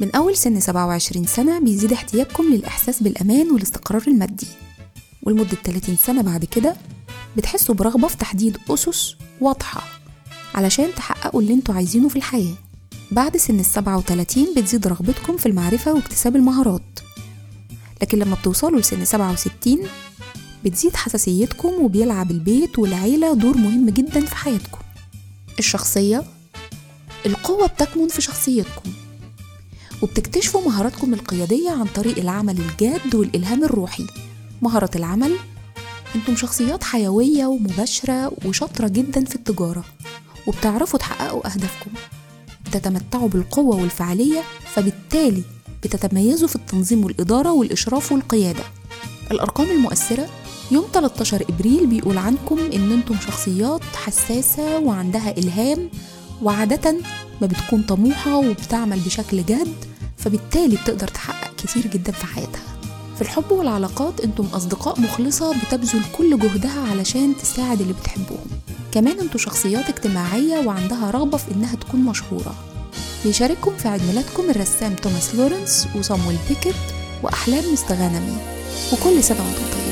من أول سن 27 سنة بيزيد احتياجكم للإحساس بالأمان والاستقرار المادي. ولمدة 30 سنة بعد كده بتحسوا برغبة في تحديد أسس واضحة علشان تحققوا اللي أنتوا عايزينه في الحياة. بعد سن السبعة وتلاتين بتزيد رغبتكم في المعرفة واكتساب المهارات. لكن لما بتوصلوا لسن سبعة وستين بتزيد حساسيتكم وبيلعب البيت والعيلة دور مهم جدا في حياتكم. الشخصية القوة بتكمن في شخصيتكم. وبتكتشفوا مهاراتكم القيادية عن طريق العمل الجاد والإلهام الروحي. مهارة العمل أنتم شخصيات حيوية ومباشرة وشاطرة جدا في التجارة وبتعرفوا تحققوا أهدافكم. بتتمتعوا بالقوة والفعالية فبالتالي بتتميزوا في التنظيم والإدارة والإشراف والقيادة. الأرقام المؤثرة يوم 13 إبريل بيقول عنكم إن أنتم شخصيات حساسة وعندها إلهام وعادة ما بتكون طموحة وبتعمل بشكل جاد فبالتالي بتقدر تحقق كتير جدا في حياتها. في الحب والعلاقات أنتم أصدقاء مخلصة بتبذل كل جهدها علشان تساعد اللي بتحبوهم كمان أنتم شخصيات اجتماعية وعندها رغبة في إنها تكون مشهورة. بيشارككم في عيد ميلادكم الرسام توماس لورنس وصامويل بيكت وأحلام مستغانمي. وكل سنة وأنتم طيبين